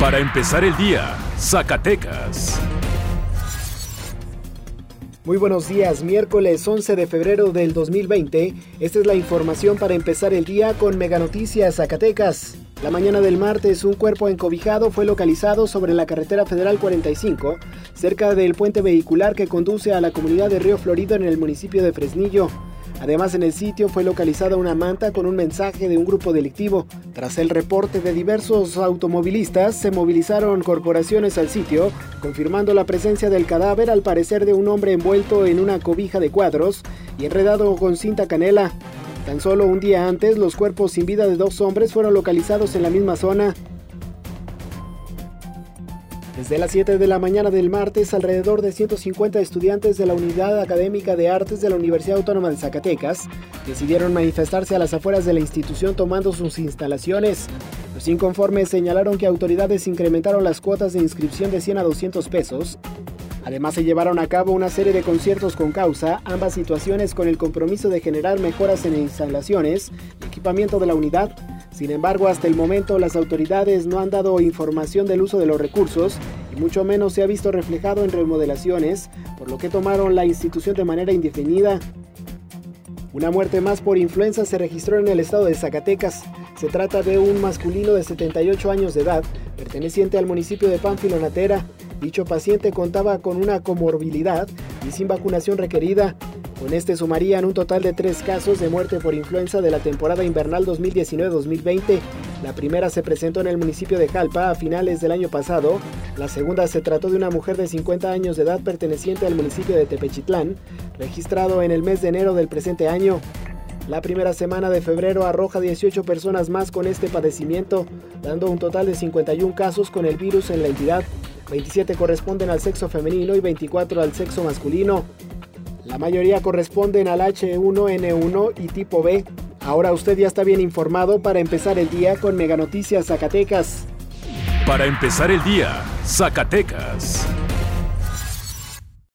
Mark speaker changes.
Speaker 1: Para empezar el día, Zacatecas.
Speaker 2: Muy buenos días, miércoles 11 de febrero del 2020. Esta es la información para empezar el día con Mega Noticias Zacatecas. La mañana del martes, un cuerpo encobijado fue localizado sobre la carretera federal 45, cerca del puente vehicular que conduce a la comunidad de Río Florido en el municipio de Fresnillo. Además, en el sitio fue localizada una manta con un mensaje de un grupo delictivo. Tras el reporte de diversos automovilistas, se movilizaron corporaciones al sitio, confirmando la presencia del cadáver al parecer de un hombre envuelto en una cobija de cuadros y enredado con cinta canela. Tan solo un día antes, los cuerpos sin vida de dos hombres fueron localizados en la misma zona. Desde las 7 de la mañana del martes, alrededor de 150 estudiantes de la Unidad Académica de Artes de la Universidad Autónoma de Zacatecas decidieron manifestarse a las afueras de la institución tomando sus instalaciones. Los inconformes señalaron que autoridades incrementaron las cuotas de inscripción de 100 a 200 pesos. Además se llevaron a cabo una serie de conciertos con causa, ambas situaciones con el compromiso de generar mejoras en instalaciones equipamiento de la unidad sin embargo, hasta el momento las autoridades no han dado información del uso de los recursos y mucho menos se ha visto reflejado en remodelaciones, por lo que tomaron la institución de manera indefinida. Una muerte más por influenza se registró en el estado de Zacatecas. Se trata de un masculino de 78 años de edad, perteneciente al municipio de Pánfilo Natera. Dicho paciente contaba con una comorbilidad y sin vacunación requerida. Con este sumarían un total de tres casos de muerte por influenza de la temporada invernal 2019-2020. La primera se presentó en el municipio de Jalpa a finales del año pasado. La segunda se trató de una mujer de 50 años de edad perteneciente al municipio de Tepechitlán, registrado en el mes de enero del presente año. La primera semana de febrero arroja 18 personas más con este padecimiento, dando un total de 51 casos con el virus en la entidad. 27 corresponden al sexo femenino y 24 al sexo masculino. La mayoría corresponden al H1N1 y tipo B. Ahora usted ya está bien informado para empezar el día con Mega Noticias Zacatecas.
Speaker 1: Para empezar el día, Zacatecas.